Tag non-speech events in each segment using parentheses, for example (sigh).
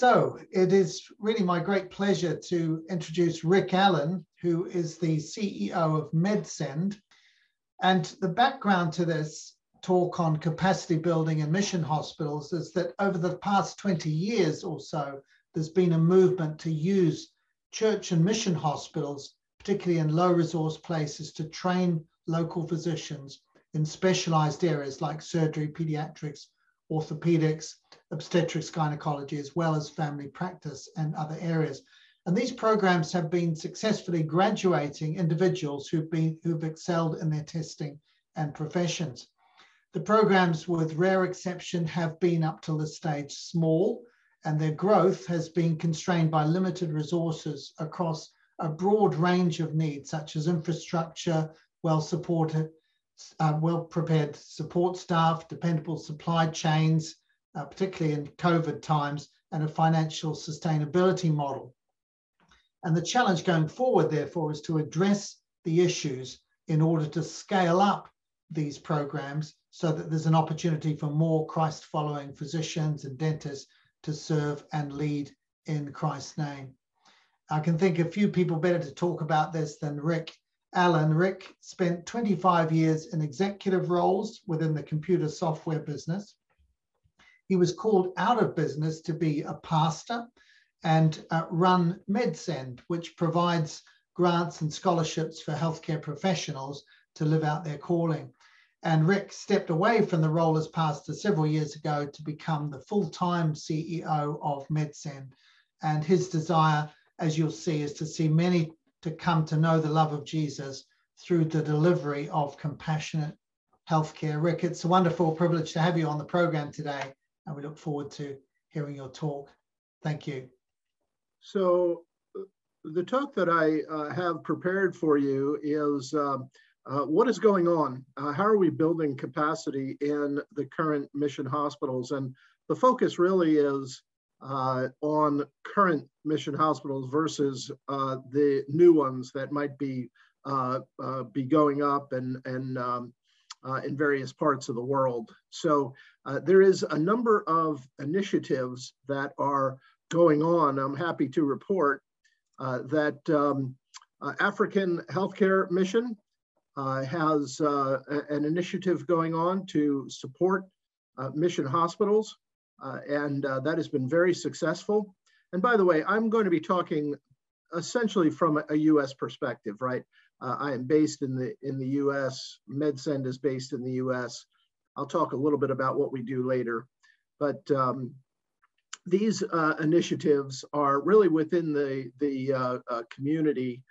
So it is really my great pleasure to introduce Rick Allen, who is the CEO of MedSend. And the background to this talk on capacity building in mission hospitals is that over the past 20 years or so, there's been a movement to use church and mission hospitals, particularly in low resource places, to train local physicians in specialized areas like surgery, pediatrics, orthopedics, obstetrics, gynecology, as well as family practice and other areas. And these programs have been successfully graduating individuals who've been who've excelled in their testing and professions. The programs, with rare exception, have been up to this stage small, and their growth has been constrained by limited resources across a broad range of needs, such as infrastructure, well supported, uh, well prepared support staff, dependable supply chains, uh, particularly in COVID times, and a financial sustainability model. And the challenge going forward, therefore, is to address the issues in order to scale up these programs so that there's an opportunity for more Christ following physicians and dentists to serve and lead in Christ's name. I can think of few people better to talk about this than Rick Allen. Rick spent 25 years in executive roles within the computer software business. He was called out of business to be a pastor and uh, run MedSend, which provides grants and scholarships for healthcare professionals to live out their calling. And Rick stepped away from the role as pastor several years ago to become the full time CEO of MedSend. And his desire, as you'll see, is to see many to come to know the love of Jesus through the delivery of compassionate healthcare. Rick, it's a wonderful privilege to have you on the program today and we look forward to hearing your talk. Thank you. So, uh, the talk that I uh, have prepared for you is um, uh, what is going on? Uh, how are we building capacity in the current mission hospitals? And the focus really is uh, on current mission hospitals versus uh, the new ones that might be be going up and and um, uh, in various parts of the world. So uh, there is a number of initiatives that are going on. I'm happy to report uh, that um, uh, African Healthcare Mission uh, has uh, an initiative going on to support mission hospitals, and that has been very successful. And by the way, I'm going to be talking essentially from a, US perspective, right? Uh, I am based in the in the U.S. MedSend is based in the U.S. I'll talk a little bit about what we do later, but um, these uh, initiatives are really within the the uh, uh community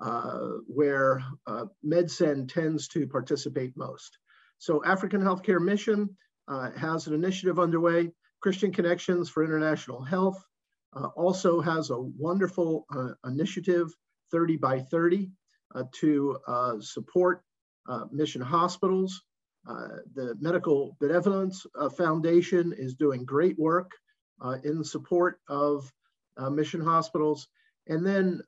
uh, where uh, MedSend tends to participate most. So African Healthcare Mission has an initiative underway. Christian Connections for International Health also has a wonderful initiative, 30 by 30, uh, to uh, support uh, mission hospitals. the Medical Benevolence Foundation is doing great work in support of mission hospitals. And then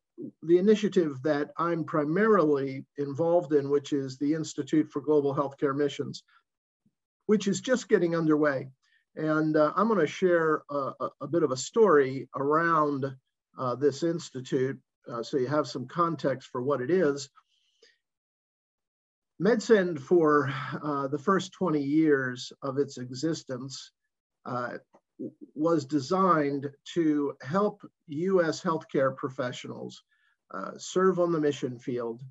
the initiative that I'm primarily involved in, which is the Institute for Global Healthcare Missions, which is just getting underway. And uh, I'm going to share a, a, bit of a story around uh, this institute uh, so you have some context for what it is. MedSend for uh, the first 20 years of its existence uh, was designed to help US healthcare professionals uh, serve on the mission field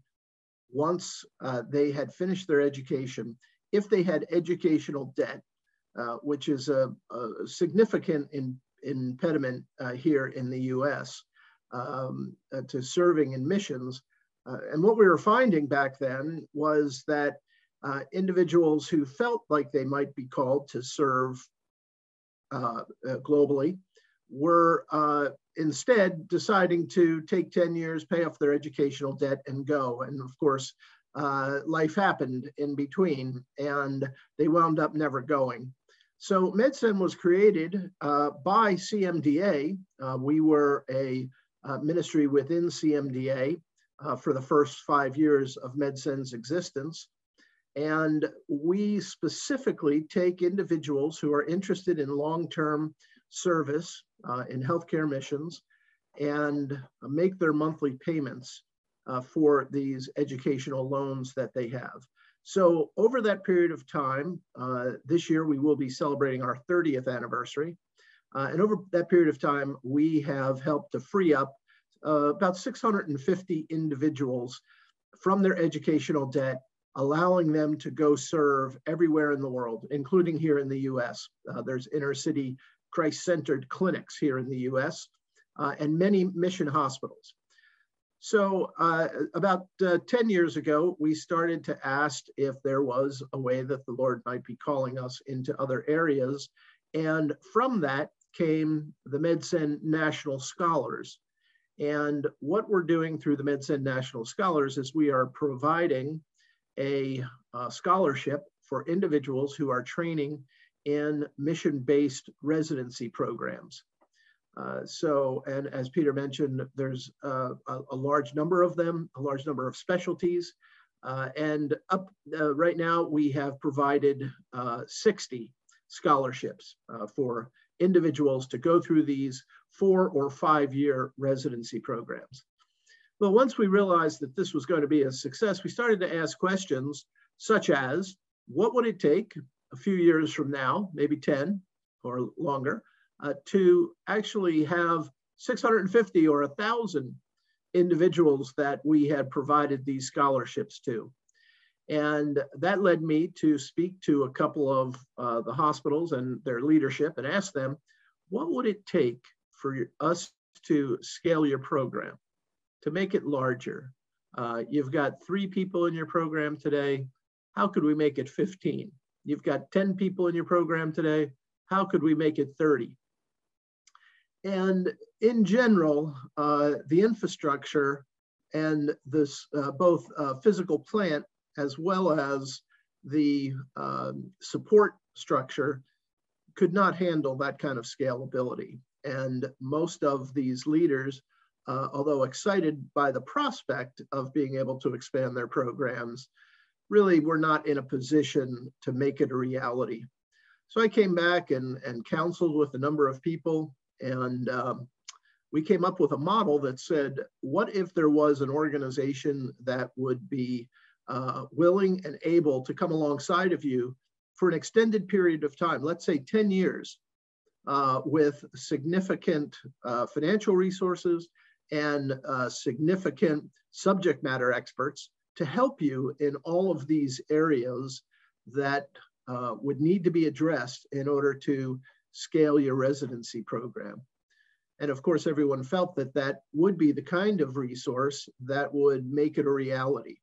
once they had finished their education, if they had educational debt, which is a, a significant in, impediment here in the US um, uh, to serving in missions. Uh, and what we were finding back then was that uh, individuals who felt like they might be called to serve uh, uh, globally were uh, instead deciding to take 10 years, pay off their educational debt, and go. And of course, life happened in between, and they wound up never going. So MedSend was created by CMDA. we were a uh, ministry within CMDA uh, for the first five years of MedSend's existence. And we specifically take individuals who are interested in long-term service uh, in healthcare missions and make their monthly payments uh, for these educational loans that they have. So over that period of time, uh, this year we will be celebrating our 30th anniversary. Uh, and over that period of time, we have helped to free up uh, about 650 individuals from their educational debt, allowing them to go serve everywhere in the world, including here in the US. Uh, there's inner city Christ-centered clinics here in the US uh, and many mission hospitals. So uh, about uh, 10 years ago, we started to ask if there was a way that the Lord might be calling us into other areas. And from that came the MedSend National Scholars. And what we're doing through the MedSend National Scholars is we are providing a, a scholarship for individuals who are training in mission-based residency programs. Uh, so, and as Peter mentioned, there's uh, a, a, large number of them, a large number of specialties. Uh, and up uh, right now, we have provided uh, 60 scholarships for individuals to go through these four or five year residency programs. Well, once we realized that this was going to be a success, we started to ask questions such as, what would it take a few years from now, maybe 10 or longer, uh, to actually have 650 or 1,000 individuals that we had provided these scholarships to. And that led me to speak to a couple of uh, the hospitals and their leadership and ask them, what would it take for us to scale your program, to make it larger? Uh, you've got three people in your program today. How could we make it 15? You've got 10 people in your program today. How could we make it 30? And in general, uh, the infrastructure and this uh, both uh, physical plant as well as the um, support structure could not handle that kind of scalability. And most of these leaders, uh, although excited by the prospect of being able to expand their programs, really were not in a position to make it a reality. So I came back and, and counseled with a number of people and um, we came up with a model that said, what if there was an organization that would be uh, willing and able to come alongside of you for an extended period of time, let's say 10 years, uh, with significant uh, financial resources and uh, significant subject matter experts to help you in all of these areas that uh, would need to be addressed in order to scale your residency program. And of course, everyone felt that that would be the kind of resource that would make it a reality.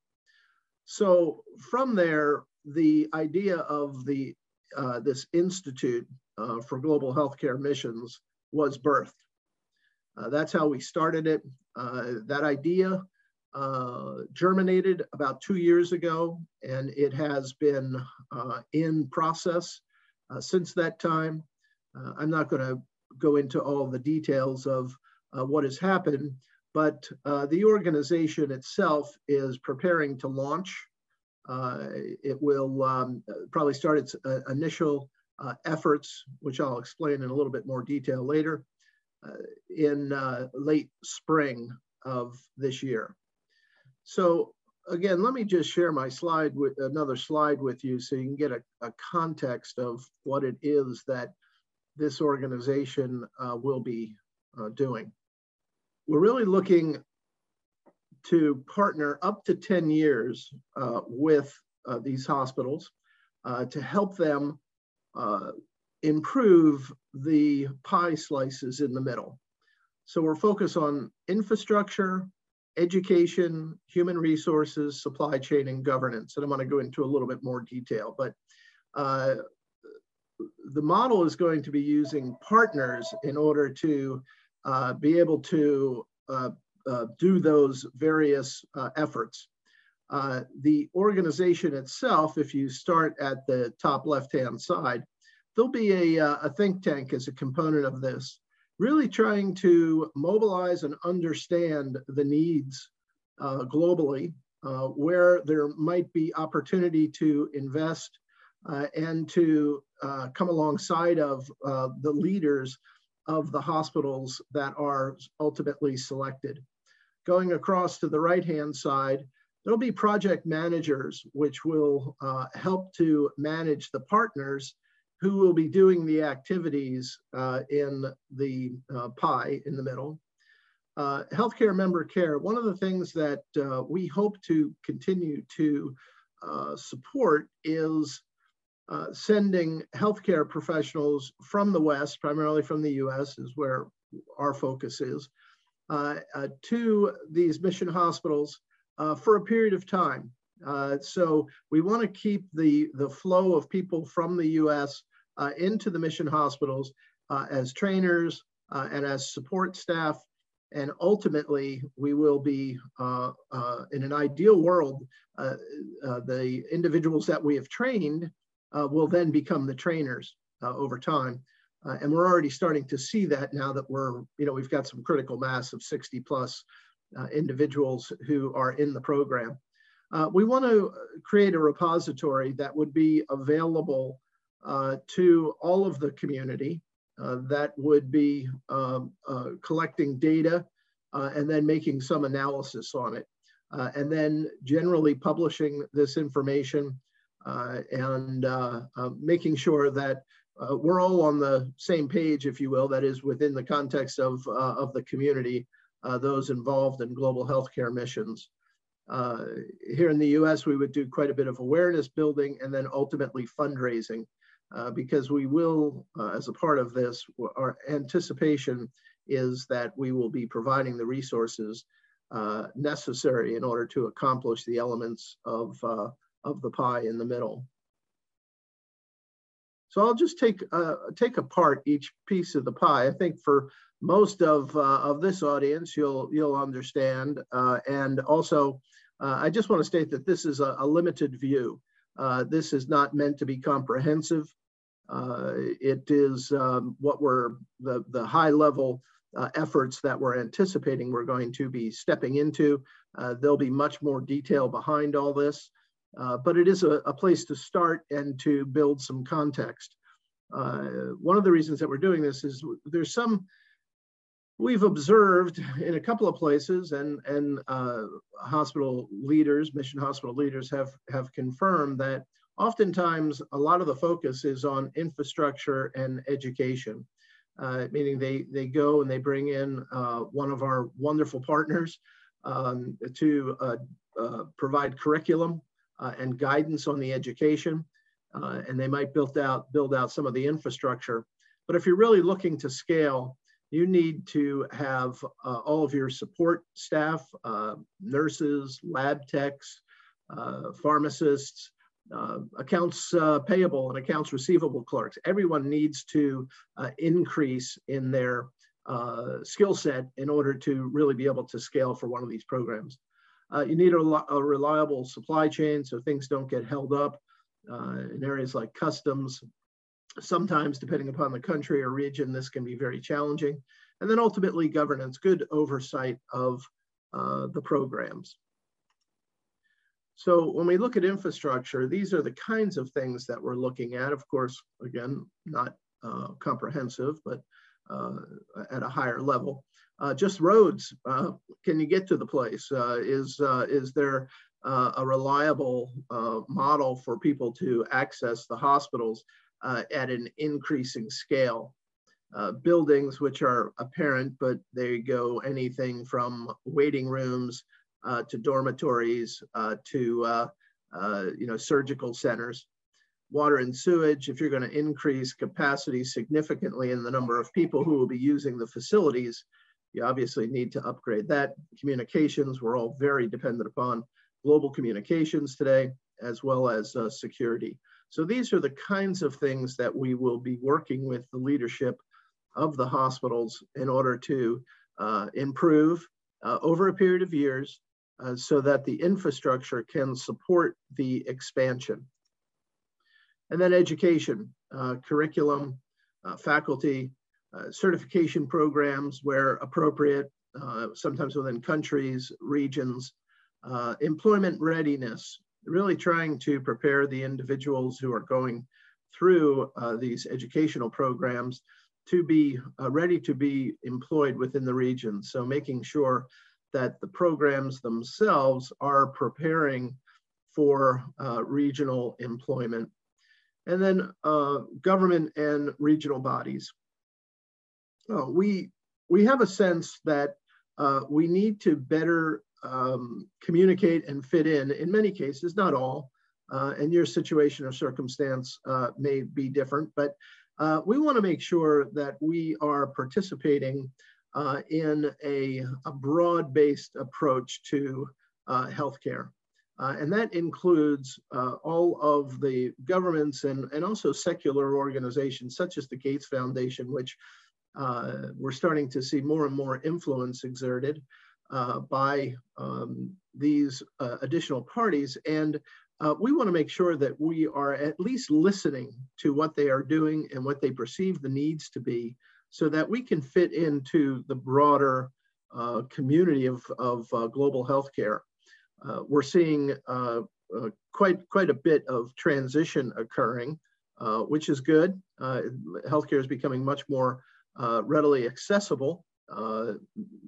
So from there, the idea of the uh, this Institute uh, for Global Healthcare Missions was birthed. Uh, that's how we started it. Uh, that idea uh, germinated about two years ago, and it has been uh, in process since that time. Uh, I'm not going to go into all the details of uh, what has happened, but uh, the organization itself is preparing to launch. it will um, probably start its initial efforts, which I'll explain in a little bit more detail later, in late spring of this year. So again, let me just share my slide with another slide with you so you can get a, a context of what it is that this organization uh, will be uh, doing. We're really looking to partner up to 10 years uh, with uh, these hospitals uh, to help them uh, improve the pie slices in the middle. So we're focused on infrastructure, education, human resources, supply chain, and governance. And I'm going to go into a little bit more detail, but uh, the model is going to be using partners in order to uh, be able to uh, uh, do those various uh, efforts. Uh, the organization itself, if you start at the top left-hand side, there'll be a, a think tank as a component of this, really trying to mobilize and understand the needs globally, where there might be opportunity to invest uh, and to uh, come alongside of uh, the leaders of the hospitals that are ultimately selected. Going across to the right-hand side, there'll be project managers which will uh, help to manage the partners who will be doing the activities uh, in the uh, pie in the middle. Uh, healthcare member care, one of the things that uh, we hope to continue to uh, support is uh, sending healthcare professionals from the West, primarily from the US, is where our focus is, uh, uh, to these mission hospitals uh, for a period of time. Uh, so we want to keep the, the flow of people from the US into the mission hospitals as trainers and as support staff. And ultimately, we will be, in an ideal world, the individuals that we have trained uh, will then become the trainers uh, over time. Uh, and we're already starting to see that now that we're, you know, we've got some critical mass of 60 plus uh, individuals who are in the program. Uh, we want to create a repository that would be available uh, to all of the community that would be um, collecting data and then making some analysis on it. and then generally publishing this information uh, and uh, uh, making sure that we're all on the same page, if you will, that is within the context of, of the community, those involved in global healthcare missions. Uh, here in the US, we would do quite a bit of awareness building and then ultimately fundraising uh, because we will, uh, as a part of this, our anticipation is that we will be providing the resources necessary in order to accomplish the elements of of the pie in the middle. So I'll just take uh, take apart each piece of the pie. I think for most of uh, of this audience, you'll you'll understand. Uh, and also, uh, I just want to state that this is a, a limited view. Uh, this is not meant to be comprehensive. Uh, it is um, what we're the the high level efforts that we're anticipating we're going to be stepping into. there'll be much more detail behind all this. Uh, but it is a, a, place to start and to build some context. Uh, one of the reasons that we're doing this is there's some we've observed in a couple of places and and uh, hospital leaders mission hospital leaders have have confirmed that oftentimes a lot of the focus is on infrastructure and education uh, meaning they they go and they bring in uh, one of our wonderful partners um, to provide curriculum and guidance on the education, uh, and they might build out, build out some of the infrastructure. But if you're really looking to scale, you need to have uh, all of your support staff, uh, nurses, lab techs, uh, pharmacists, uh, accounts payable and accounts receivable clerks. Everyone needs to increase in their skill set in order to really be able to scale for one of these programs. Uh, you need a, a, reliable supply chain so things don't get held up uh, in areas like customs. Sometimes, depending upon the country or region, this can be very challenging. And then ultimately, governance, good oversight of uh, the programs. So when we look at infrastructure, these are the kinds of things that we're looking at. Of course, again, not uh, comprehensive, but at a higher level. Uh, just roads. Uh, can you get to the place? Uh, is uh, is there uh, a reliable uh, model for people to access the hospitals at an increasing scale? buildings which are apparent, but they go anything from waiting rooms to dormitories to you know surgical centers water and sewage, if you're going to increase capacity significantly in the number of people who will be using the facilities, you obviously need to upgrade that. Communications, we're all very dependent upon global communications today, as well as uh, security. So these are the kinds of things that we will be working with the leadership of the hospitals in order to uh, improve uh, over a period of years uh, so that the infrastructure can support the expansion. And then education, uh, curriculum, uh, faculty, uh, certification programs where appropriate, uh, sometimes within countries, regions, uh, employment readiness, really trying to prepare the individuals who are going through these educational programs to be ready to be employed within the region. So making sure that the programs themselves are preparing for uh, regional employment. And then uh, government and regional bodies. We, we have a sense that uh, we need to better um, communicate and fit in, in many cases, not all, uh, and your situation or circumstance uh, may be different, but uh, we want to make sure that we are participating uh, in a, a broad-based approach to healthcare. Uh, and that includes all of the governments and, and also secular organizations such as the Gates Foundation, which we're starting to see more and more influence exerted by um, these additional parties. And uh, we want to make sure that we are at least listening to what they are doing and what they perceive the needs to be so that we can fit into the broader uh, community of, of uh, global healthcare. Uh, we're seeing uh, uh, quite, quite a bit of transition occurring, which is good. healthcare is becoming much more readily accessible,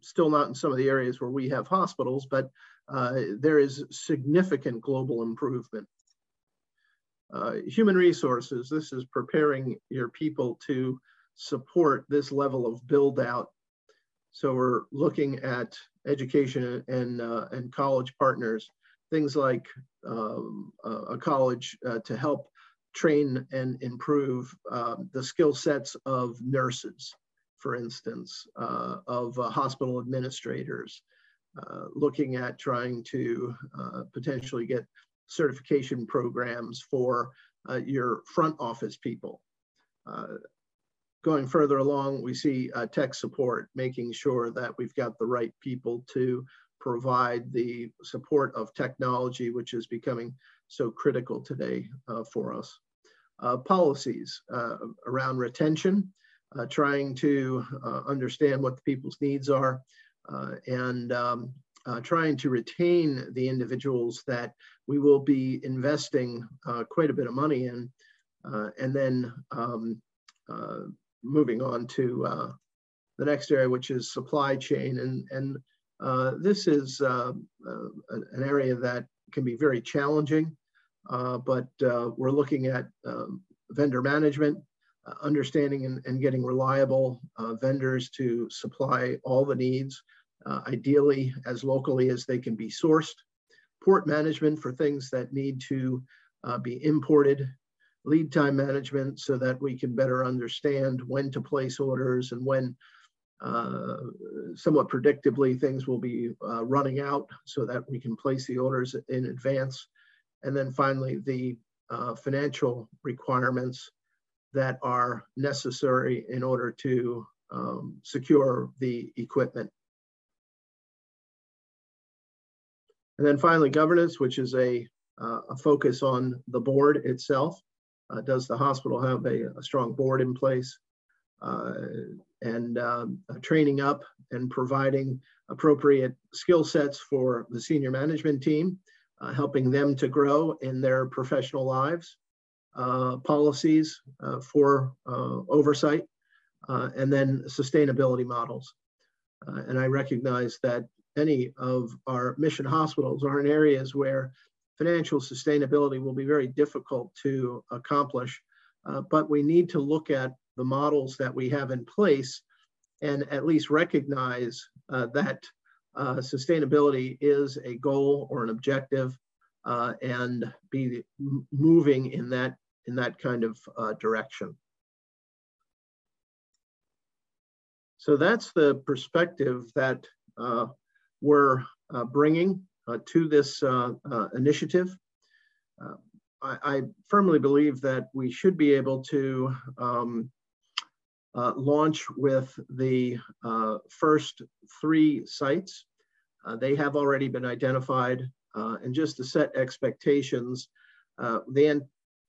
still not in some of the areas where we have hospitals, but uh, there is significant global improvement. Uh, human resources, this is preparing your people to support this level of build out. So we're looking at education and, uh, and college partners, things like um, a college uh, to help train and improve um, the skill sets of nurses, for instance, uh, of uh, hospital administrators, uh, looking at trying to uh, potentially get certification programs for your front office people. Uh, going further along, we see uh, tech support, making sure that we've got the right people to provide the support of technology, which is becoming so critical today for us. policies around retention, trying to understand what the people's needs are, uh, and um, uh, trying to retain the individuals that we will be investing uh, quite a bit of money in, and then um, moving on to the next area, which is supply chain. And, and uh, this is uh, uh, an area that can be very challenging, but we're looking at um, vendor management, understanding and, and, getting reliable vendors to supply all the needs uh, ideally as locally as they can be sourced, port management for things that need to uh, be imported, lead time management so that we can better understand when to place orders and when uh, somewhat predictably things will be uh, running out so that we can place the orders in advance. And then finally, the uh, financial requirements that are necessary in order to um, secure the equipment. And then finally, governance, which is a, uh, a focus on the board itself. Uh, does the hospital have a, a strong board in place? Uh, and um, training up and providing appropriate skill sets for the senior management team, uh, helping them to grow in their professional lives, uh, policies uh, for oversight, and then sustainability models. and I recognize that any of our mission hospitals are in areas where financial sustainability will be very difficult to accomplish. Uh, but we need to look at the models that we have in place and at least recognize uh, that uh, sustainability is a goal or an objective uh, and be moving in that, in that kind of uh, direction. So that's the perspective that uh, we're bringing to this uh, initiative. I, I, firmly believe that we should be able to um, uh, launch with the uh, first three sites. Uh, they have already been identified and just to set expectations, the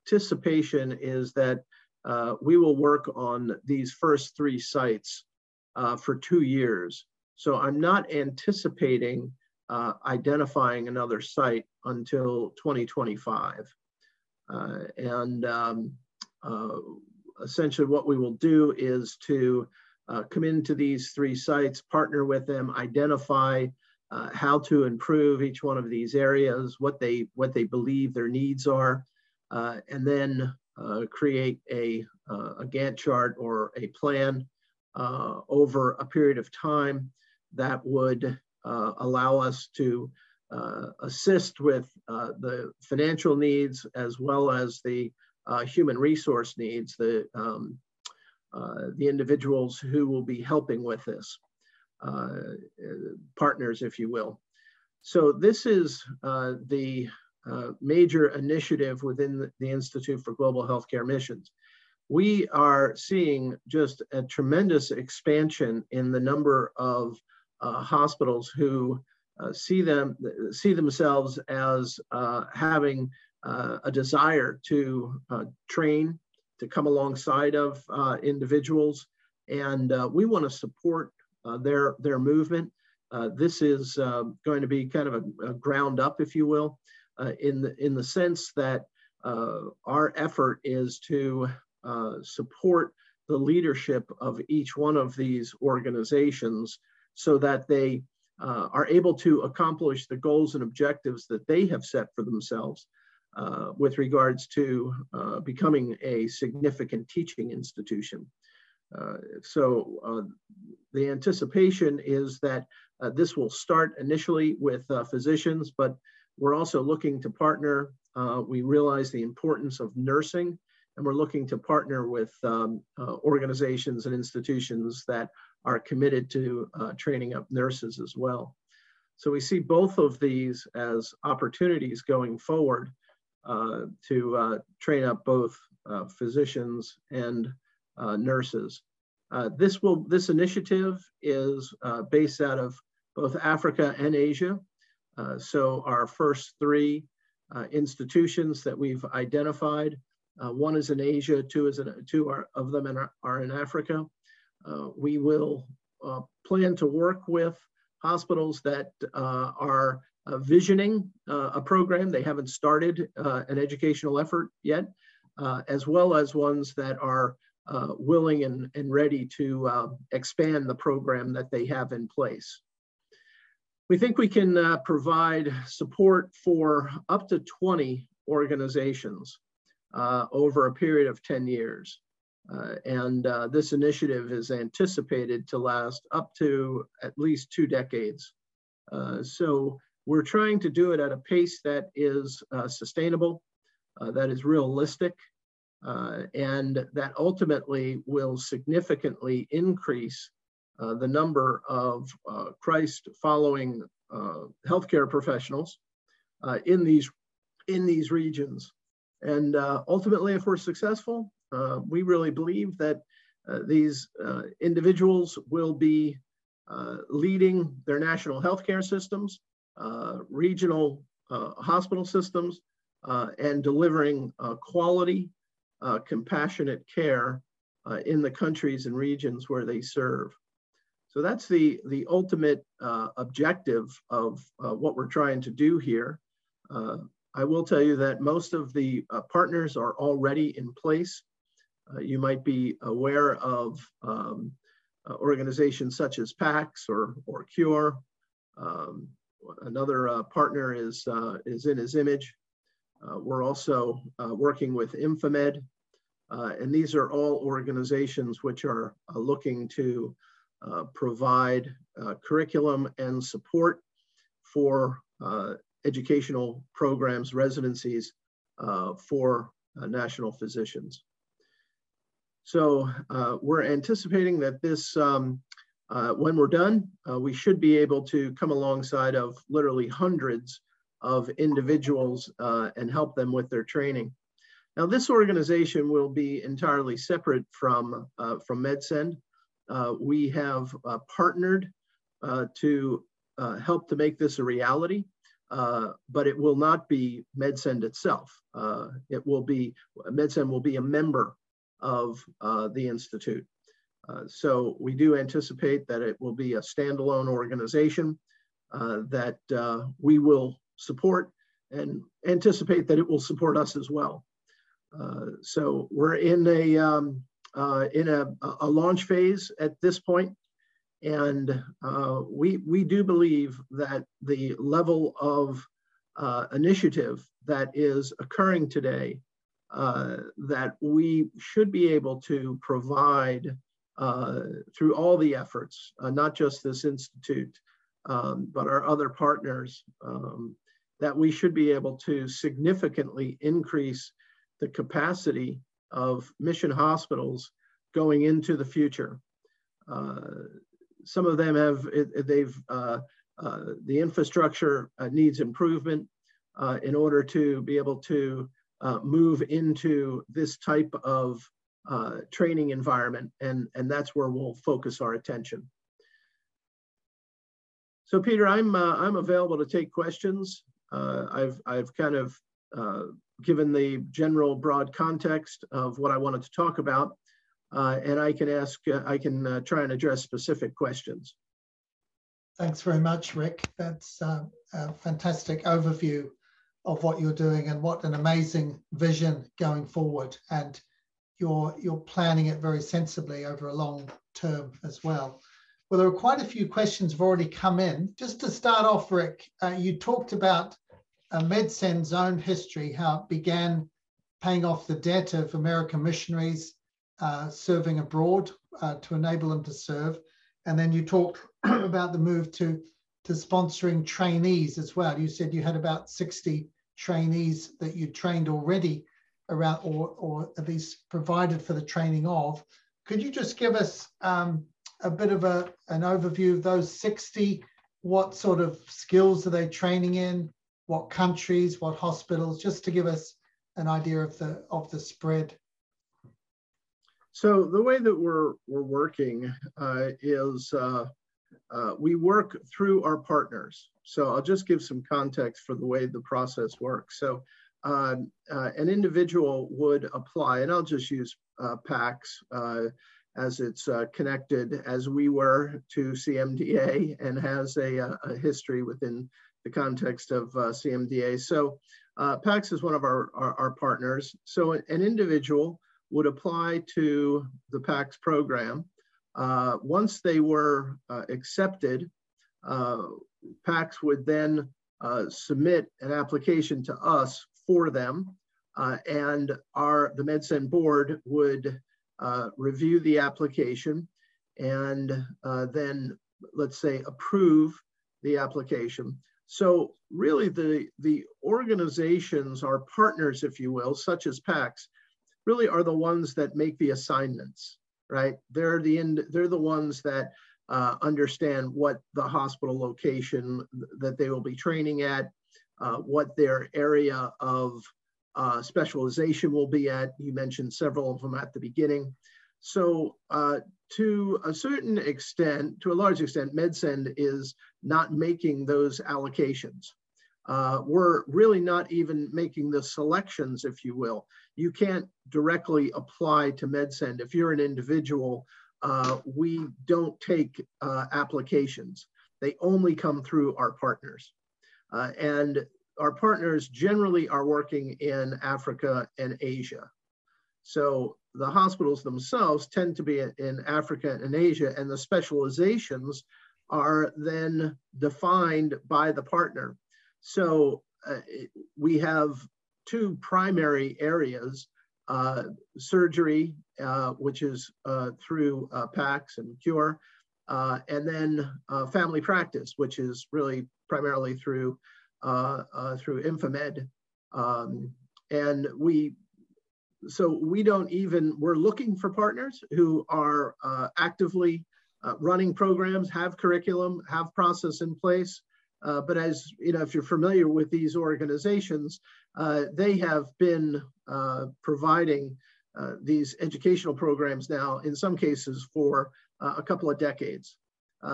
anticipation is that we will work on these first three sites for two years. So I'm not anticipating uh, identifying another site until 2025. Uh, and um, uh, essentially what we will do is to uh, come into these three sites, partner with them, identify uh, how to improve each one of these areas, what they what they believe their needs are, and then create a, a Gantt chart or a plan over a period of time that would allow us to assist with the financial needs as well as the human resource needs, the um, the individuals who will be helping with this. Uh, partners, if you will. So this is uh, the uh, major initiative within the Institute for Global Healthcare Missions. We are seeing just a tremendous expansion in the number of uh, hospitals who uh, see them see themselves as uh, having a desire to train, to come alongside of individuals, and we want to support uh, their, their movement. Uh, this is uh, going to be kind of a, a, ground up, if you will, in, the, in the sense that our effort is to support the leadership of each one of these organizations so that they uh, are able to accomplish the goals and objectives that they have set for themselves uh, with regards to uh, becoming a significant teaching institution. Uh, so uh, the anticipation is that uh, this will start initially with physicians, but we're also looking to partner. we realize the importance of nursing, and we're looking to partner with um, organizations and institutions that are committed to training up nurses as well. So we see both of these as opportunities going forward uh, to uh, train up both uh, physicians and uh, nurses. Uh, this will this initiative is uh, based out of both Africa and Asia. Uh, so our first three uh, institutions that we've identified, one is in Asia, two is in, two are, of them in, are in Africa. We will plan to work with hospitals that are uh, visioning uh, a program. They haven't started uh, an educational effort yet, as well as ones that are uh, willing and, and ready to uh, expand the program that they have in place. We think we can uh, provide support for up to 20 organizations uh, over a period of 10 years. Uh, and uh, this initiative is anticipated to last up to at least two decades. so we're trying to do it at a pace that is sustainable, that is realistic, uh, and that ultimately will significantly increase uh, the number of uh, Christ following uh, healthcare professionals uh, in, these, in these regions. And uh, ultimately, if we're successful, we really believe that these individuals will be leading their national healthcare systems, regional hospital systems, and delivering quality uh, compassionate care uh, in the countries and regions where they serve. So that's the, the ultimate uh, objective of uh, what we're trying to do here. Uh, I will tell you that most of the uh, partners are already in place. You might be aware of um, organizations such as PAACS or, or CURE. Um, another partner is, is in his image, uh, we're also uh, working with InfoMed, uh, and these are all organizations which are uh, looking to uh, provide uh, curriculum and support for educational programs, residencies for national physicians. So we're anticipating that this, um, when we're done, we should be able to come alongside of literally hundreds of individuals uh, and help them with their training. Now, this organization will be entirely separate from, uh, from MedSend. Uh, we have uh, partnered uh, to uh, help to make this a reality, but it will not be MedSend itself. it will be, MedSend will be a member of uh, the Institute. Uh, so we do anticipate that it will be a standalone organization uh, that we will support and anticipate that it will support us as well. so we're in a um, in a, a launch phase at this point, and we we do believe that the level of initiative that is occurring today uh, that we should be able to provide uh, through all the efforts, uh, not just this institute, um, but our other partners, um, that we should be able to significantly increase the capacity of mission hospitals going into the future. Uh, some of them have, they've, uh, the infrastructure needs improvement in order to be able to uh, move into this type of uh, training environment, and, and that's where we'll focus our attention. So Peter, I'm, uh, I'm available to take questions. Uh, I've, I've kind of uh, given the general broad context of what I wanted to talk about, uh, and I can ask, I can try and address specific questions. Thanks very much, Rick. That's a fantastic overview of what you're doing and what an amazing vision going forward. And you're, you're planning it very sensibly over a long term as well. Well, there are quite a few questions have already come in. Just to start off, Rick, uh, you talked about uh, MedSend's own history, how it began paying off the debt of American missionaries uh, serving abroad uh, to enable them to serve. And then you talked (clears throat) about the move to, to sponsoring trainees as well. You said you had about 60 trainees that you trained already around or, or at least provided for the training of. Could you just give us um, a bit of a, an overview of those 60? What sort of skills are they training in? What countries, what hospitals, just to give us an idea of the, of the spread. So the way that we're, we're working uh, is uh, uh, we work through our partners. So I'll just give some context for the way the process works. So uh, uh, an individual would apply, and I'll just use uh, PAACS uh, as it's connected as we were to CMDA and has a, a history within the context of CMDA. So PAACS is one of our, our, our partners. So an individual would apply to the PAACS program uh, once they were uh, accepted, uh, PAACS would then uh, submit an application to us for them, uh, and our the MedSend board would review the application and then, let's say, approve the application. So really the, the organizations, our partners, if you will, such as PAACS, really are the ones that make the assignments right? They're the end, they're the ones that uh, understand what the hospital location that they will be training at, uh, what their area of uh, specialization will be at. You mentioned several of them at the beginning. So uh, to a certain extent, to a large extent, MedSend is not making those allocations. Uh, we're really not even making the selections, if you will. You can't directly apply to MedSend. If you're an individual, uh, we don't take uh, applications. They only come through our partners. Uh, and our partners generally are working in Africa and Asia. So the hospitals themselves tend to be in Africa and Asia, and the specializations are then defined by the partner. So uh, we have two primary areas, uh, surgery, uh, which is uh, through uh, PAACS and Cure, uh, and then family practice, which is really primarily through, through Infomed. Um, and we, so we don't even, we're looking for partners who are actively running programs, have curriculum, have process in place, uh, but as you know, if you're familiar with these organizations, uh, they have been uh, providing uh, these educational programs now, in some cases, for uh, a couple of decades.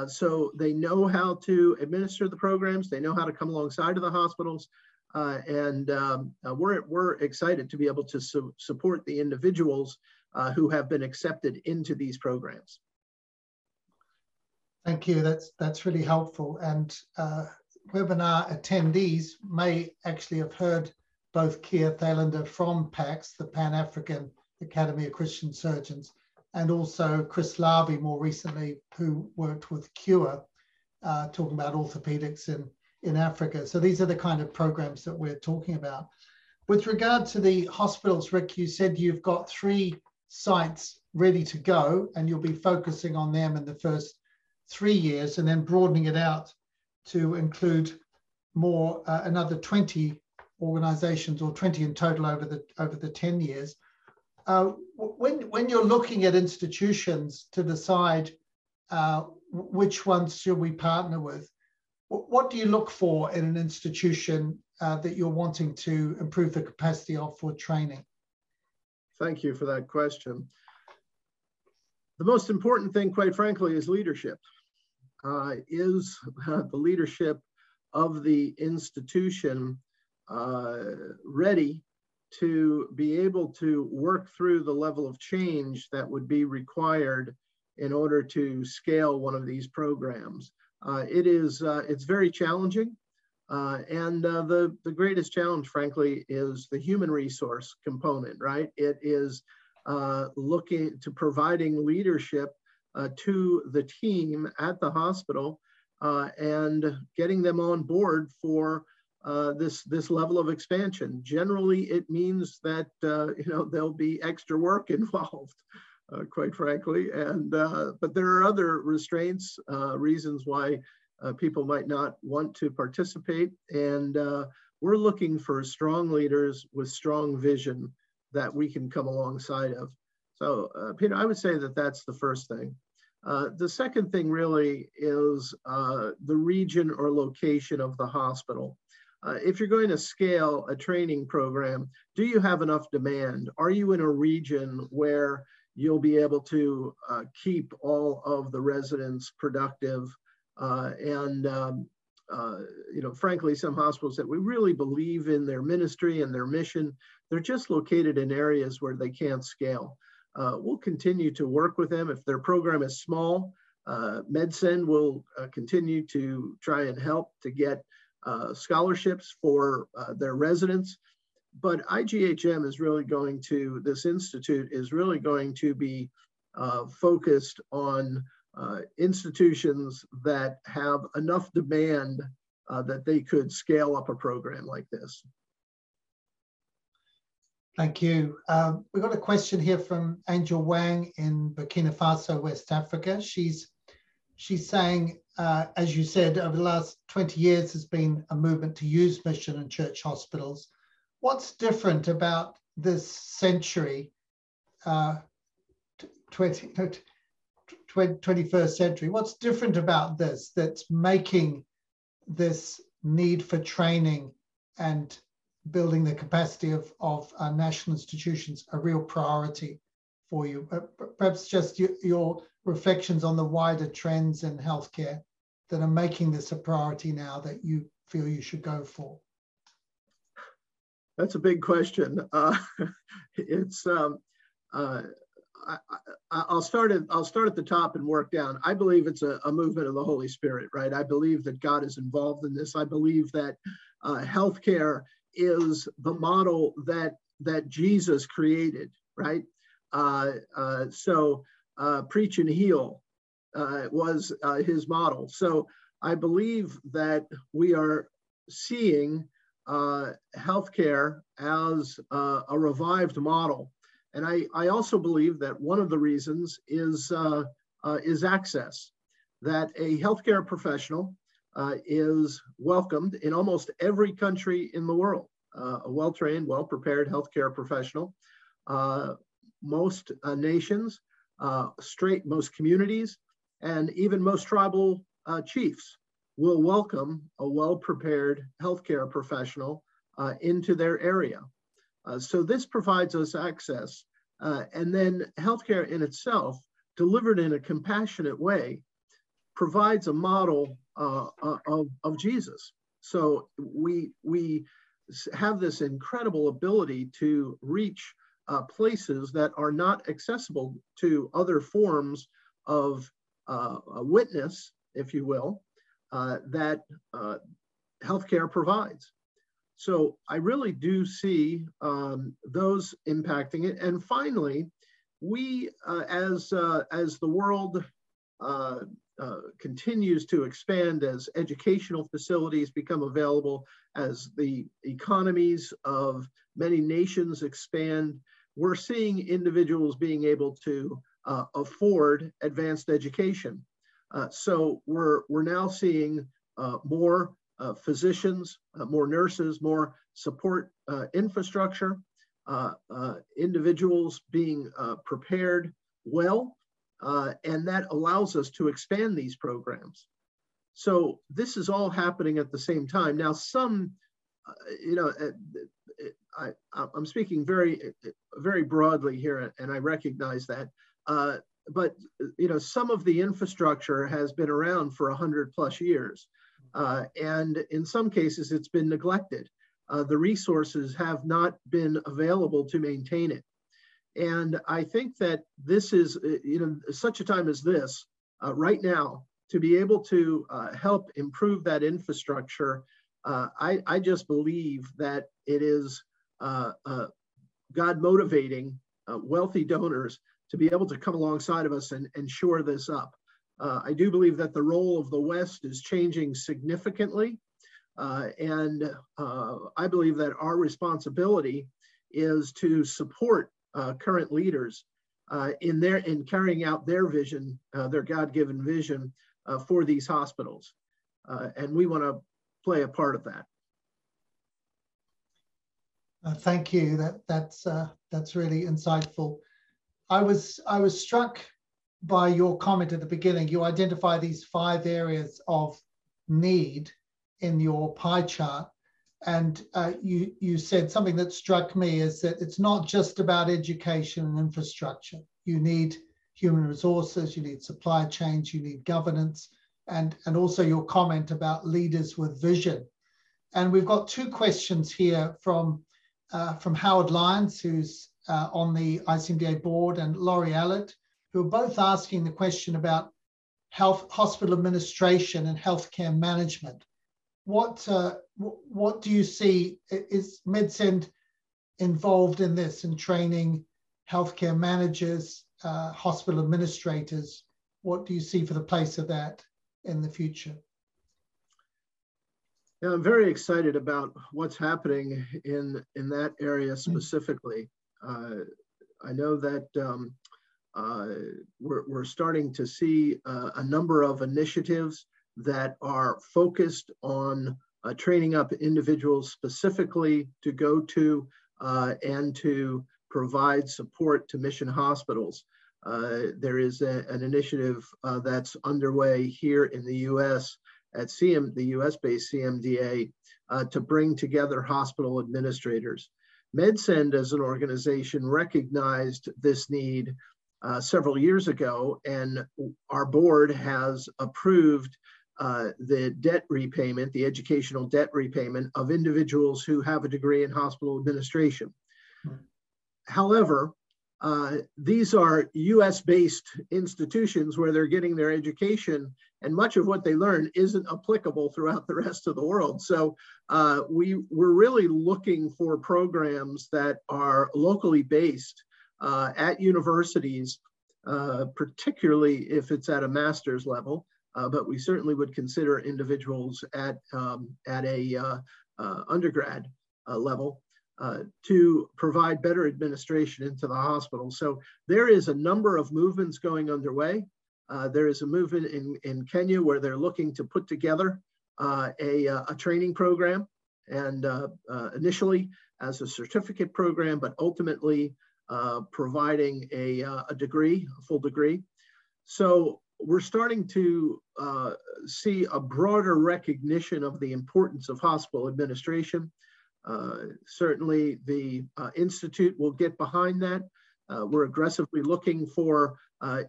so they know how to administer the programs. They know how to come alongside of the hospitals. and um, we're, we're excited to be able to su support the individuals who have been accepted into these programs. Thank you. That's that's really helpful. And uh, webinar attendees may actually have heard both Keir Thelander from PAACS, the Pan African Academy of Christian Surgeons, and also Chris Lavy more recently, who worked with Cure, uh, talking about orthopedics in, in Africa. So these are the kind of programs that we're talking about. With regard to the hospitals, Rick, you said you've got three sites ready to go and you'll be focusing on them in the first three years and then broadening it out to include more, uh, another 20 organizations or 20 in total over the, over the 10 years. Uh, when, when you're looking at institutions to decide uh, which ones should we partner with, what do you look for in an institution uh, that you're wanting to improve the capacity of for training? Thank you for that question. The most important thing, quite frankly, is leadership. Uh, is the leadership of the institution uh, ready to be able to work through the level of change that would be required in order to scale one of these programs. Uh, it is, uh, it's very challenging. Uh, and uh, the, the greatest challenge, frankly, is the human resource component, right? It is uh, looking to providing leadership uh, to the team at the hospital and getting them on board for uh, this this level of expansion. Generally, it means that uh, you know there'll be extra work (laughs) involved, uh, quite frankly. And uh, but there are other restraints, uh, reasons why people might not want to participate. And we're looking for strong leaders with strong vision that we can come alongside of. So, Peter, I would say that that's the first thing. Uh, the second thing really is uh, the region or location of the hospital uh, if you're going to scale a training program, do you have enough demand? Are you in a region where you'll be able to uh, keep all of the residents productive? Uh, and, um, uh, you know, frankly, some hospitals that we really believe in their ministry and their mission, they're just located in areas where they can't scale. Uh, we'll continue to work with them. If their program is small, uh, MedSend will continue to try and help to get uh, scholarships for uh, their residents. But IGHM is really going to, this institute is really going to be uh, focused on uh, institutions that have enough demand uh, that they could scale up a program like this. Thank you. Um, we got a question here from Angel Wang in Burkina Faso, West Africa. She's she's saying, uh, as you said, over the last 20 years, there's been a movement to use mission and church hospitals. What's different about this century, uh, 20, 21st century? What's different about this that's making this need for training and building the capacity of, of uh, national institutions a real priority for you? Perhaps just your, your reflections on the wider trends in healthcare that are making this a priority now that you feel you should go for? That's a big question. Uh, (laughs) it's um, uh, I, will start at I'll start at the top and work down. I believe it's a, a, movement of the Holy Spirit, right? I believe that God is involved in this. I believe that uh, healthcare is the model that that Jesus created, right? Uh, uh, so uh, preach and heal uh, was uh, his model. So I believe that we are seeing uh, healthcare as a revived model. And I, I also believe that one of the reasons is, uh, is access, that a healthcare professional is welcomed in almost every country in the world. a well-trained, well-prepared healthcare professional. most nations uh, straight, most communities, and even most tribal uh, chiefs will welcome a well-prepared healthcare professional uh, into their area. Uh, so this provides us access. Uh, and then healthcare in itself, delivered in a compassionate way, provides a model uh, of, of Jesus. So we, we have this incredible ability to reach uh, places that are not accessible to other forms of uh, witness, if you will, uh, that uh, healthcare provides. so I really do see um, those impacting it. And finally, we, uh, as, uh, as the world uh, uh, continues to expand, as educational facilities become available, as the economies of many nations expand, we're seeing individuals being able to uh, afford advanced education. Uh, so we're, we're now seeing more uh, physicians, uh, more nurses, more support uh, infrastructure, uh, uh, individuals being uh, prepared well, Uh, and that allows us to expand these programs. So this is all happening at the same time. Now, some, uh, you know, uh, I, am speaking very, very broadly here, and I recognize that. but you know, some of the infrastructure has been around for 100 plus years. Uh, and in some cases, it's been neglected. Uh, the resources have not been available to maintain it. And I think that this is, uh, you know, such a time as this, uh, right now, to be able to uh, help improve that infrastructure, uh, I, I, just believe that it is God motivating wealthy donors to be able to come alongside of us and, and shore this up. Uh, I do believe that the role of the West is changing significantly. Uh, and uh, I believe that our responsibility is to support uh, current leaders uh, in their in carrying out their vision, uh, their God-given vision for these hospitals. and we want to play a part of that. thank you. That that's that's really insightful. I was I was struck by your comment at the beginning, you identify these five areas of need in your pie chart. And uh, you, you said something that struck me is that it's not just about education and infrastructure. You need human resources, you need supply chains, you need governance, and, and also your comment about leaders with vision. And we've got two questions here from, uh, from Howard Lyons, who's uh, on the ICMDA board, and Laurie Allett, who are both asking the question about health hospital administration and healthcare management. What uh, what do you see is MedSend involved in this in training healthcare managers, uh, hospital administrators? What do you see for the place of that in the future? Yeah, I'm very excited about what's happening in in that area specifically. Uh, I know that um, uh, we're, we're starting to see uh, a number of initiatives that are focused on uh, training up individuals specifically to go to uh, and to provide support to mission hospitals. Uh, there is a, an initiative uh, that's underway here in the US at CM, the US-based CMDA to bring together hospital administrators. MedSend as an organization recognized this need uh, several years ago, and our board has approved uh, the debt repayment, the educational debt repayment of individuals who have a degree in hospital administration. However, uh, these are US based institutions where they're getting their education, and much of what they learn isn't applicable throughout the rest of the world. So, uh, we, we're really looking for programs that are locally based uh, at universities, uh, particularly if it's at a master's level. Uh, but we certainly would consider individuals at, um, at a uh, uh, undergrad uh, level to provide better administration into the hospital. So there is a number of movements going underway. there is a movement in, in Kenya where they're looking to put together a, a training program and initially as a certificate program, but ultimately uh, providing a, uh, a degree, a full degree. So we're starting to uh, see a broader recognition of the importance of hospital administration. Uh, certainly the uh, Institute will get behind that. we're aggressively looking for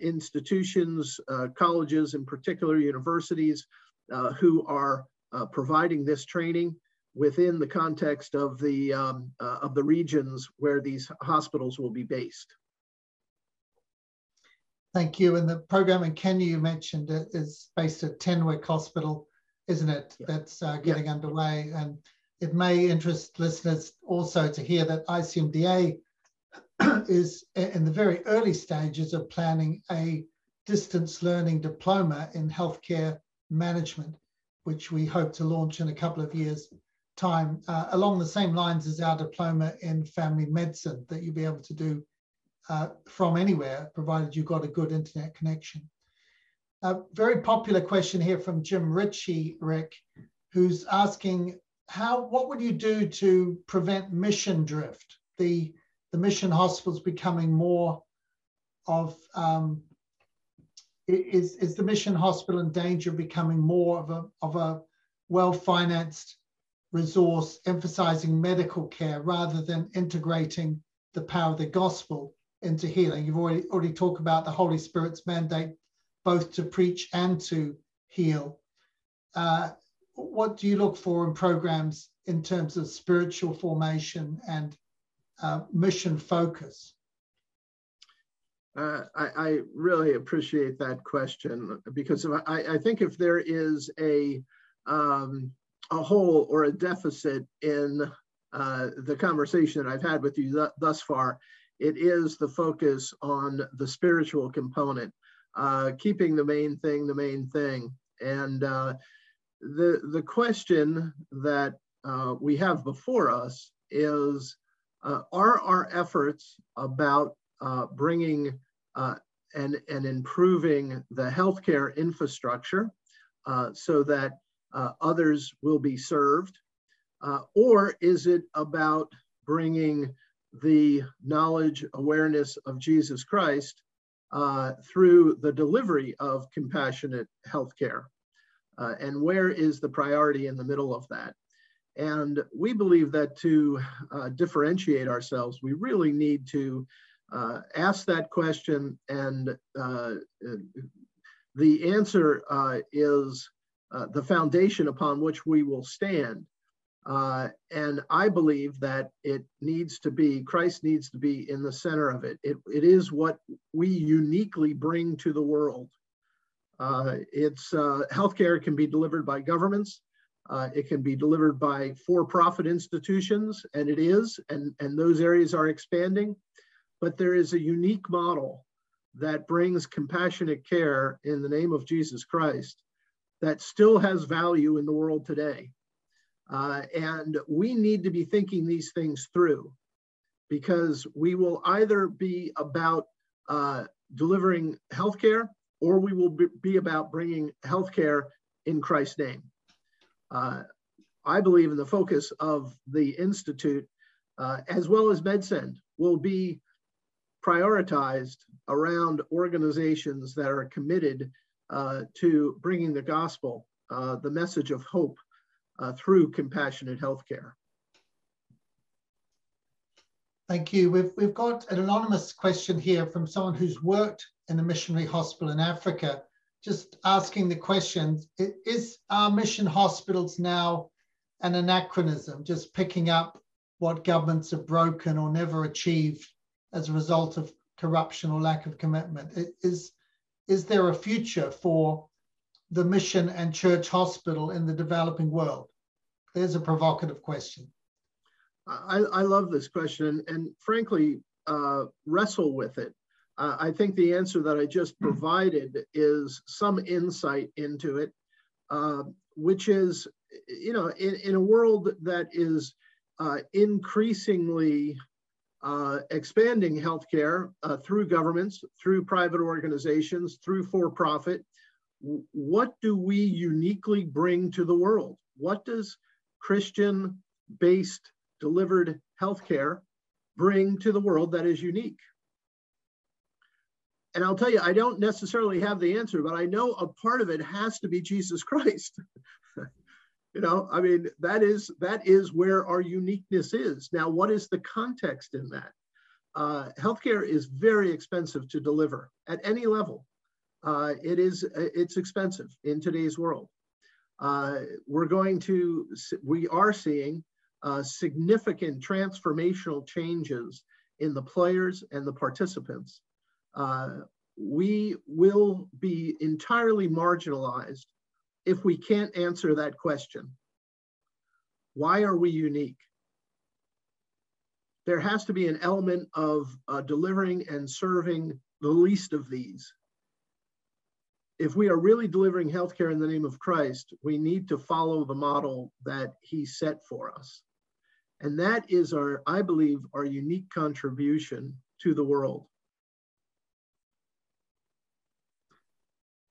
institutions, colleges, in particular universities, who are providing this training within the context of the, um, uh, of the regions where these hospitals will be based. Thank you. And the program in Kenya you mentioned is based at Tenwek Hospital, isn't it? Yeah. That's uh, getting yeah. underway. And it may interest listeners also to hear that ICMDA (coughs) is in the very early stages of planning a distance learning diploma in healthcare management, which we hope to launch in a couple of years' time, uh, along the same lines as our diploma in family medicine that you'll be able to do uh, from anywhere, provided you've got a good internet connection. A very popular question here from Jim Ritchie, Rick, who's asking how what would you do to prevent mission drift? The the mission hospitals becoming more of um, is is the mission hospital in danger of becoming more of a of a well financed resource emphasizing medical care rather than integrating the power of the gospel into healing. You've already already talked about the Holy Spirit's mandate both to preach and to heal. Uh, what do you look for in programs in terms of spiritual formation and uh, mission focus? Uh, I, I, really appreciate that question because I, I, think if there is a um, a hole or a deficit in uh, the conversation that I've had with you th thus far, it is the focus on the spiritual component, uh, keeping the main thing the main thing. And uh, the the question that uh, we have before us is: uh, Are our efforts about uh, bringing uh, and, and improving the healthcare infrastructure so that others will be served? Or is it about bringing the knowledge, awareness of Jesus Christ uh, through the delivery of compassionate healthcare? Uh, and where is the priority in the middle of that? And we believe that to uh, differentiate ourselves, we really need to uh, ask that question. And uh, the answer uh, is uh, the foundation upon which we will stand. Uh, and I believe that it needs to be, Christ needs to be in the center of it. It, it is what we uniquely bring to the world. it's healthcare can be delivered by governments. Uh, it can be delivered by for-profit institutions, and it is, and, and those areas are expanding. But there is a unique model that brings compassionate care in the name of Jesus Christ that still has value in the world today. Uh, and we need to be thinking these things through because we will either be about uh, delivering healthcare or we will be about bringing healthcare in Christ's name. Uh, I believe in the focus of the Institute, uh, as well as MedSend, will be prioritized around organizations that are committed uh, to bringing the gospel, uh, the message of hope uh, through compassionate healthcare. Thank you. We've, we've got an anonymous question here from someone who's worked in a missionary hospital in Africa just asking the question is our mission hospitals now an anachronism, just picking up what governments have broken or never achieved as a result of corruption or lack of commitment? Is, is there a future for the mission and church hospital in the developing world? There's a provocative question. I, I love this question and frankly, uh, wrestle with it uh, I think the answer that I just provided is some insight into it, uh, which is, you know, in, in a world that is uh, increasingly uh, expanding healthcare uh, through governments, through private organizations, through for profit, what do we uniquely bring to the world? What does Christian based delivered healthcare bring to the world that is unique? and I'll tell you, I don't necessarily have the answer, but I know a part of it has to be Jesus Christ. (laughs) you know, I mean, that is that is where our uniqueness is. Now, what is the context in that? Uh, healthcare is very expensive to deliver at any level. Uh, it is it's expensive in today's world. Uh, we're going to we are seeing uh, significant transformational changes in the players and the participants uh, we will be entirely marginalized if we can't answer that question. why are we unique? There has to be an element of uh, delivering and serving the least of these. If we are really delivering healthcare in the name of Christ, we need to follow the model that he set for us. And that is our, I believe, our unique contribution to the world.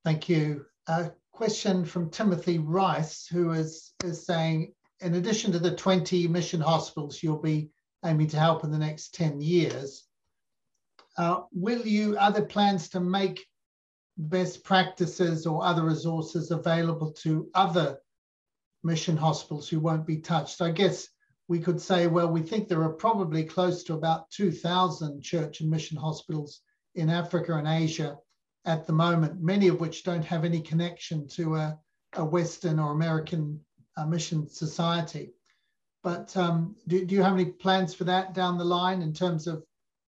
Thank you. A question from Timothy Rice, who is, is saying, in addition to the 20 mission hospitals you'll be aiming to help in the next 10 years, uh, will you, other plans to make best practices or other resources available to other mission hospitals who won't be touched? I guess we could say, well, we think there are probably close to about 2,000 church and mission hospitals in Africa and Asia at the moment, many of which don't have any connection to a, a Western or American uh, mission society. But um, do, do you have any plans for that down the line in terms of,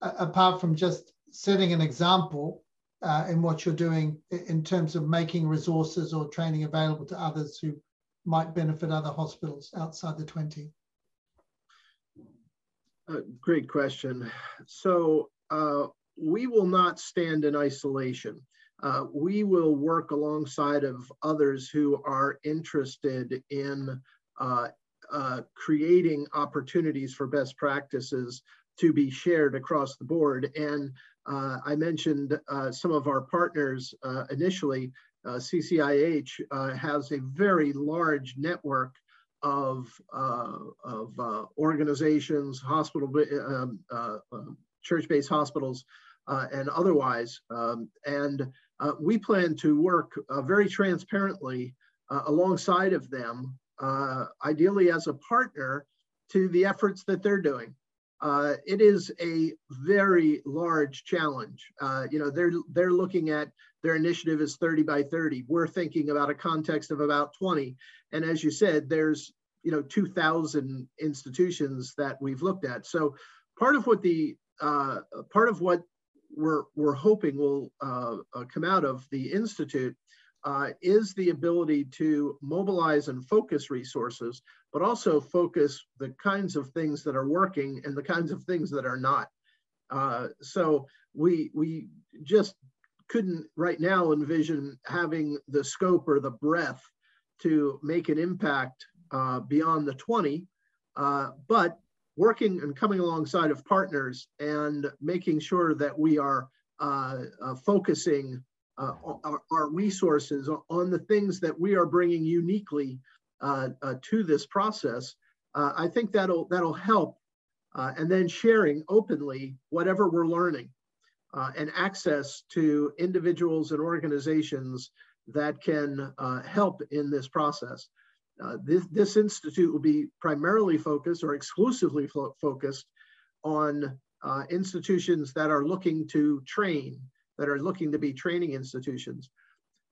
uh, apart from just setting an example uh, in what you're doing in terms of making resources or training available to others who might benefit other hospitals outside the 20? Uh, great question. So uh, we will not stand in isolation. Uh, we will work alongside of others who are interested in uh, uh, creating opportunities for best practices to be shared across the board. And I mentioned some of our partners initially. CCIH has a very large network of, uh, of uh, organizations, hospital, um, uh, um, church-based hospitals, uh, and otherwise. Um, and uh, we plan to work uh, very transparently alongside of them, ideally as a partner to the efforts that they're doing. It is a very large challenge. you know, they're they're looking at their initiative is 30 by 30. We're thinking about a context of about 20. And as you said, there's you know 2,000 institutions that we've looked at. So part of what the uh, part of what we're we're hoping will uh, uh, come out of the institute uh, is the ability to mobilize and focus resources, but also focus the kinds of things that are working and the kinds of things that are not. Uh, so we we just couldn't right now envision having the scope or the breadth to make an impact uh, beyond the 20, uh, but working and coming alongside of partners and making sure that we are uh, uh focusing uh, our, our, resources on the things that we are bringing uniquely to this process. I think that'll that'll help, and then sharing openly whatever we're learning. Uh, and access to individuals and organizations that can uh, help in this process. Uh, this, this institute will be primarily focused or exclusively fo focused on uh, institutions that are looking to train, that are looking to be training institutions.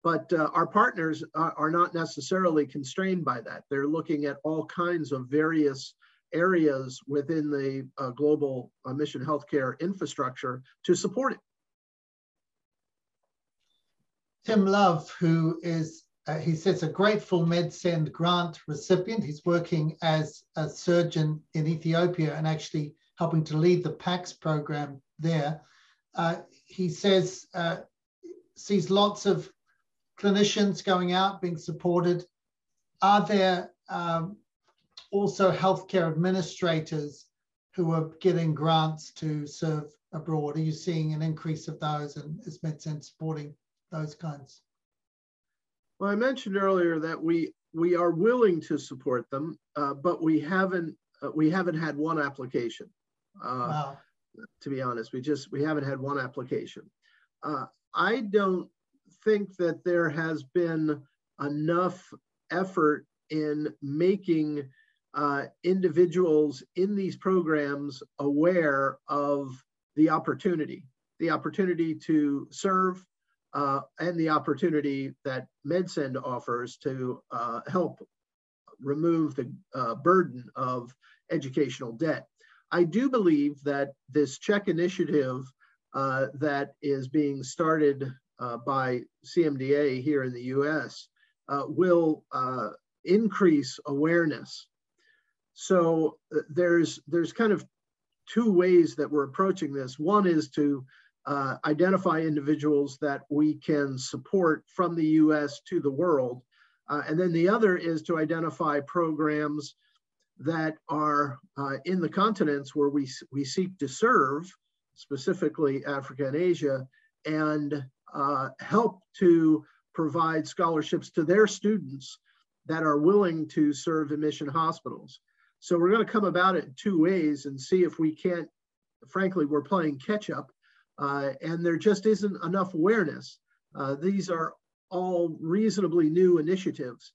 But uh, our partners are, are, not necessarily constrained by that. They're looking at all kinds of various areas within the uh, global uh, mission healthcare infrastructure to support it. Tim Love, who is, uh, he says, a grateful MedSend grant recipient. He's working as a surgeon in Ethiopia and actually helping to lead the PAACS program there. Uh, he says, uh, sees lots of clinicians going out, being supported. Are there um, also healthcare administrators who are getting grants to serve abroad? Are you seeing an increase of those and is MedSend supporting those kinds? Well, I mentioned earlier that we we are willing to support them, uh, but we haven't uh, we haven't had one application. Uh, wow. To be honest, we just we haven't had one application. Uh, I don't think that there has been enough effort in making uh, individuals in these programs aware of the opportunity, the opportunity to serve, uh, and the opportunity that MedSend offers to uh, help remove the uh, burden of educational debt. I do believe that this CHEK initiative uh, that is being started uh, by CMDA here in the US uh, will increase awareness So uh, there's there's kind of two ways that we're approaching this. One is to uh, identify individuals that we can support from the US to the world. Uh, and then the other is to identify programs that are uh, in the continents where we, we seek to serve, specifically Africa and Asia, and uh, help to provide scholarships to their students that are willing to serve in mission hospitals. So we're going to come about it in two ways and see if we can't, frankly, we're playing catch up uh, and there just isn't enough awareness. Uh, these are all reasonably new initiatives.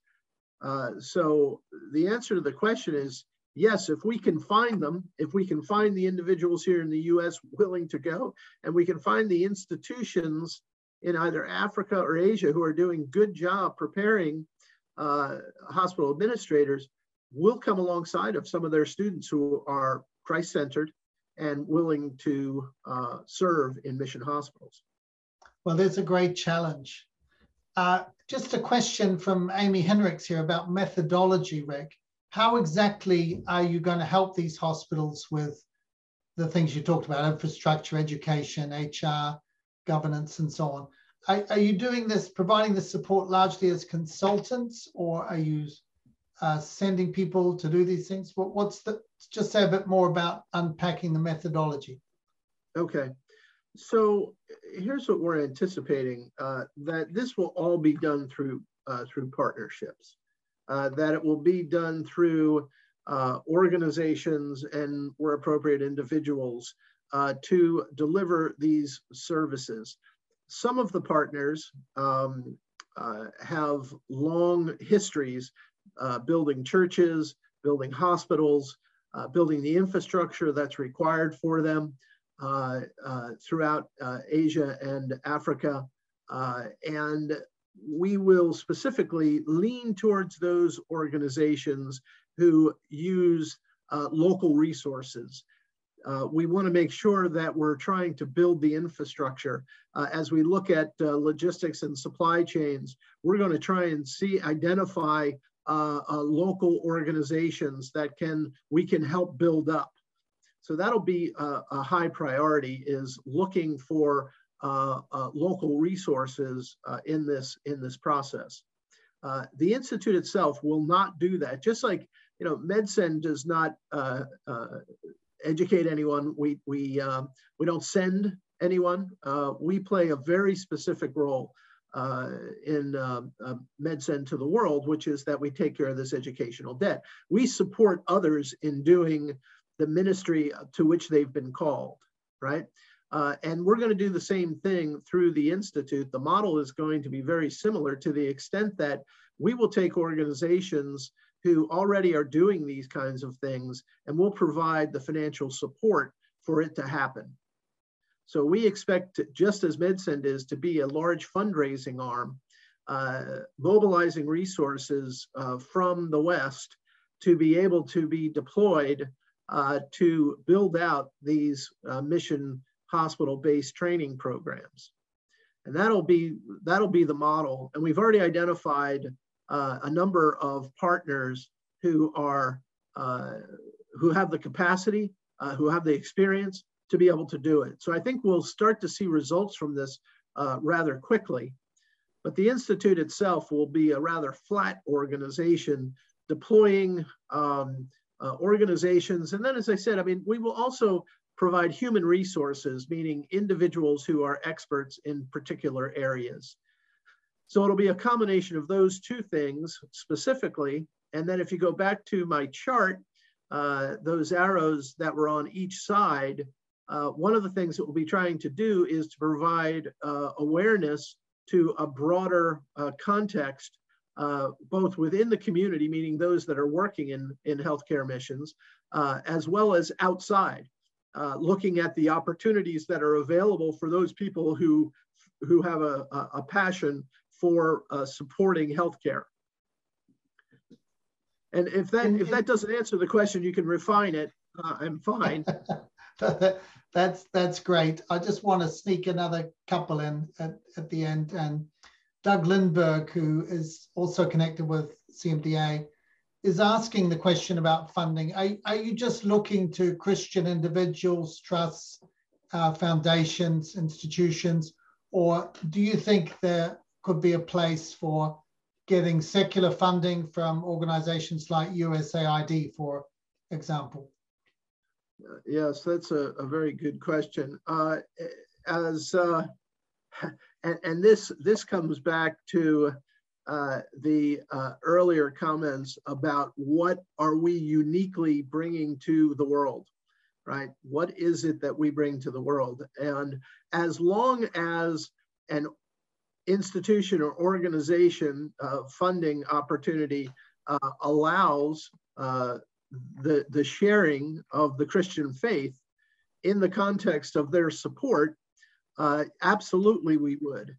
Uh, so the answer to the question is yes, if we can find them, if we can find the individuals here in the US willing to go, and we can find the institutions in either Africa or Asia who are doing good job preparing uh, hospital administrators, we'll come alongside of some of their students who are Christ-centered and willing to uh, serve in mission hospitals. Well, that's a great challenge. Uh, just a question from Amy Hendricks here about methodology, Rick. How exactly are you going to help these hospitals with the things you talked about, infrastructure, education, HR, governance, and so on? Are, are you doing this, providing this support largely as consultants, or are you uh, sending people to do these things? What, what's the, just say a bit more about unpacking the methodology. Okay. So here's what we're anticipating, uh, that this will all be done through, uh, through partnerships, uh, that it will be done through uh, organizations and where appropriate individuals uh, to deliver these services. Some of the partners um, have long histories building churches, building hospitals, building the infrastructure that's required for them throughout uh, Asia and Africa. and we will specifically lean towards those organizations who use local resources. Uh, we want to make sure that we're trying to build the infrastructure. Uh, as we look at uh, logistics and supply chains, we're going to try and see, identify uh, uh, local organizations that can we can help build up. So that'll be a, a high priority is looking for uh, uh local resources uh, in this in this process. Uh, the institute itself will not do that. Just like you know, MedSend does not educate anyone. We we we don't send anyone. we play a very specific role uh, in uh, uh, MedSend to the world, which is that we take care of this educational debt. We support others in doing the ministry to which they've been called, right? Uh, and we're going to do the same thing through the Institute. The model is going to be very similar to the extent that we will take organizations who already are doing these kinds of things and we'll provide the financial support for it to happen. So we expect, just as MedSend is, to be a large fundraising arm, uh, mobilizing resources uh, from the West to be able to be deployed uh, to build out these uh, mission hospital-based training programs. And that'll be, that'll be the model. And we've already identified uh, a number of partners who are, uh, who have the capacity, who have the experience, to be able to do it. So I think we'll start to see results from this uh, rather quickly. But the Institute itself will be a rather flat organization deploying um, uh, organizations. And then, as I said, I mean, we will also provide human resources, meaning individuals who are experts in particular areas. So it'll be a combination of those two things specifically. And then if you go back to my chart, uh, those arrows that were on each side uh, one of the things that we'll be trying to do is to provide uh, awareness to a broader uh, context, uh, both within the community, meaning those that are working in, in healthcare missions, uh, as well as outside, uh, looking at the opportunities that are available for those people who, who have a, a passion for supporting healthcare. And if that, if that doesn't answer the question, you can refine it. I'm fine. (laughs) that's that's great. I just want to sneak another couple in at, at the end. And Doug Lindberg, who is also connected with CMDA, is asking the question about funding. Are, are you just looking to Christian individuals, trusts, uh, foundations, institutions, or do you think there could be a place for getting secular funding from organizations like USAID, for example? Yes, that's a, a very good question. Uh, as uh, and, and, this this comes back to uh, the uh, earlier comments about what are we uniquely bringing to the world, right? What is it that we bring to the world? And as long as an institution or organization uh, funding opportunity uh, allows uh, the, the sharing of the Christian faith in the context of their support, uh, absolutely we would.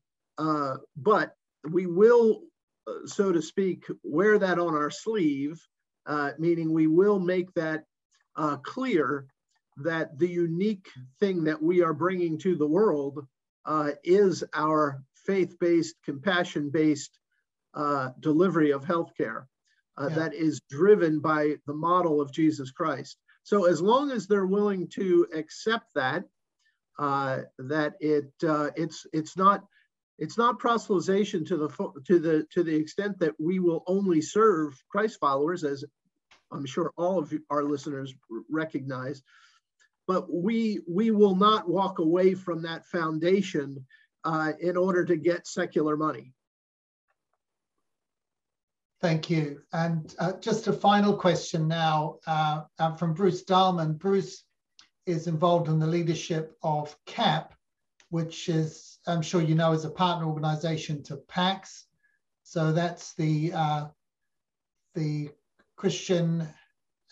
but we will so to speak, wear that on our sleeve, uh, meaning we will make that uh, clear that the unique thing that we are bringing to the world uh, is our faith-based, compassion-based uh, delivery of healthcare uh, yeah. that is driven by the model of Jesus Christ. So as long as they're willing to accept that, uh, that it it's it's not it's not proselytization to the to the to the extent that we will only serve Christ followers, as I'm sure all of our listeners recognize. But we we will not walk away from that foundation uh, in order to get secular money. Thank you. And uh, just a final question now uh, uh from Bruce Dahlman. Bruce is involved in the leadership of CAP, which is, I'm sure you know, is a partner organization to PAACS. So that's the, uh, the Christian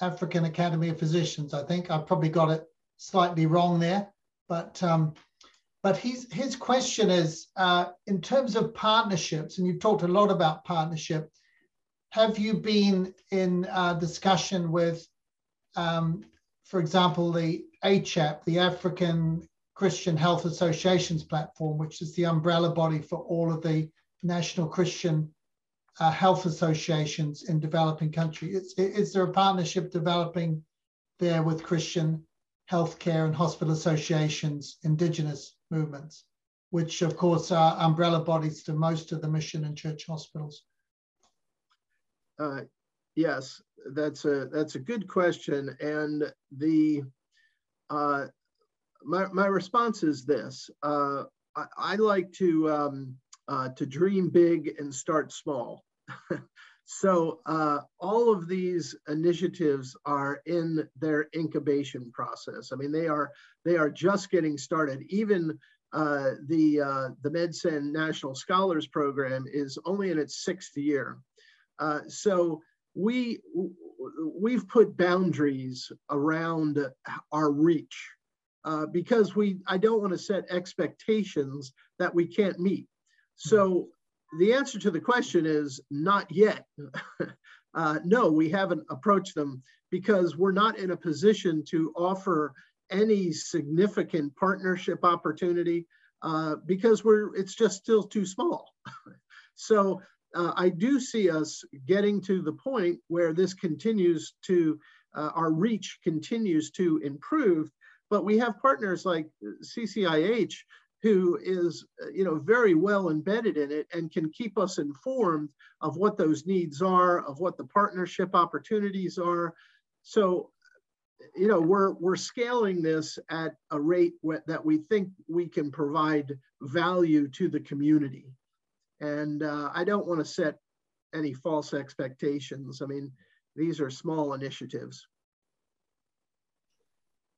African Academy of Physicians, I think. I probably got it slightly wrong there. But, um, but his, his question is, uh, in terms of partnerships, and you've talked a lot about partnership, have you been in uh, discussion with, um, for example, the ACHAP, the African Christian Health Associations platform, which is the umbrella body for all of the national Christian uh, health associations in developing countries. Is, is there a partnership developing there with Christian healthcare and hospital associations, indigenous movements, which of course are umbrella bodies to most of the mission and church hospitals? Uh, yes, that's a that's a good question, and the uh, my, my response is this. Uh, I, I, like to, um, uh, to dream big and start small. (laughs) so uh, all of these initiatives are in their incubation process. I mean, they are, they are just getting started. Even uh, the, uh, the MedSend National Scholars Program is only in its sixth year. So we, we've put boundaries around our reach uh, because we I don't want to set expectations that we can't meet. So the answer to the question is not yet. (laughs) uh, no, we haven't approached them because we're not in a position to offer any significant partnership opportunity uh, because we're it's just still too small. (laughs) so uh, I do see us getting to the point where this continues to uh, our reach continues to improve but we have partners like CCIH who is you know very well embedded in it and can keep us informed of what those needs are of what the partnership opportunities are. So you know we're we're scaling this at a rate that we think we can provide value to the community and uh, i don't want to set any false expectations i mean these are small initiatives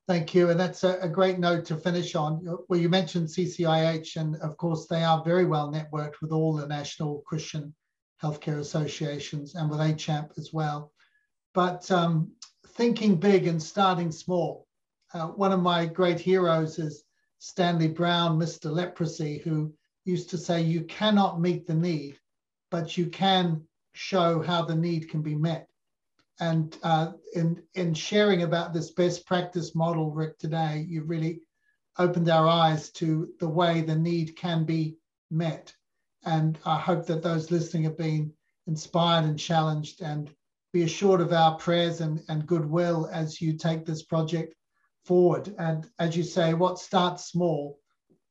Thank you. And that's a, a, great note to finish on. Well, you mentioned CCIH, and of course, they are very well networked with all the national Christian healthcare associations and with ACHAP as well. But um, thinking big and starting small. Uh, one of my great heroes is Stanley Browne, Mr. Leprosy, who used to say, You cannot meet the need, but you can show how the need can be met and uh, in in sharing about this best practice model, Rick, today, you've really opened our eyes to the way the need can be met. And I hope that those listening have been inspired and challenged and be assured of our prayers and, and goodwill as you take this project forward. And as you say, what starts small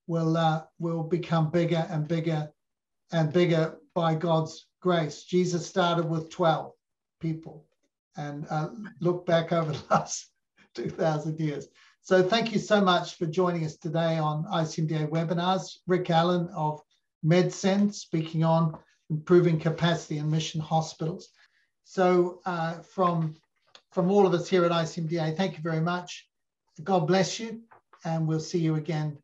will uh, will become bigger and bigger and bigger by God's grace. Jesus started with 12 people and uh, look back over the (laughs) last 2,000 years. So thank you so much for joining us today on ICMDA webinars. Rick Allen of MedSend speaking on improving capacity in mission hospitals. So uh, from, from all of us here at ICMDA, thank you very much. God bless you, and we'll see you again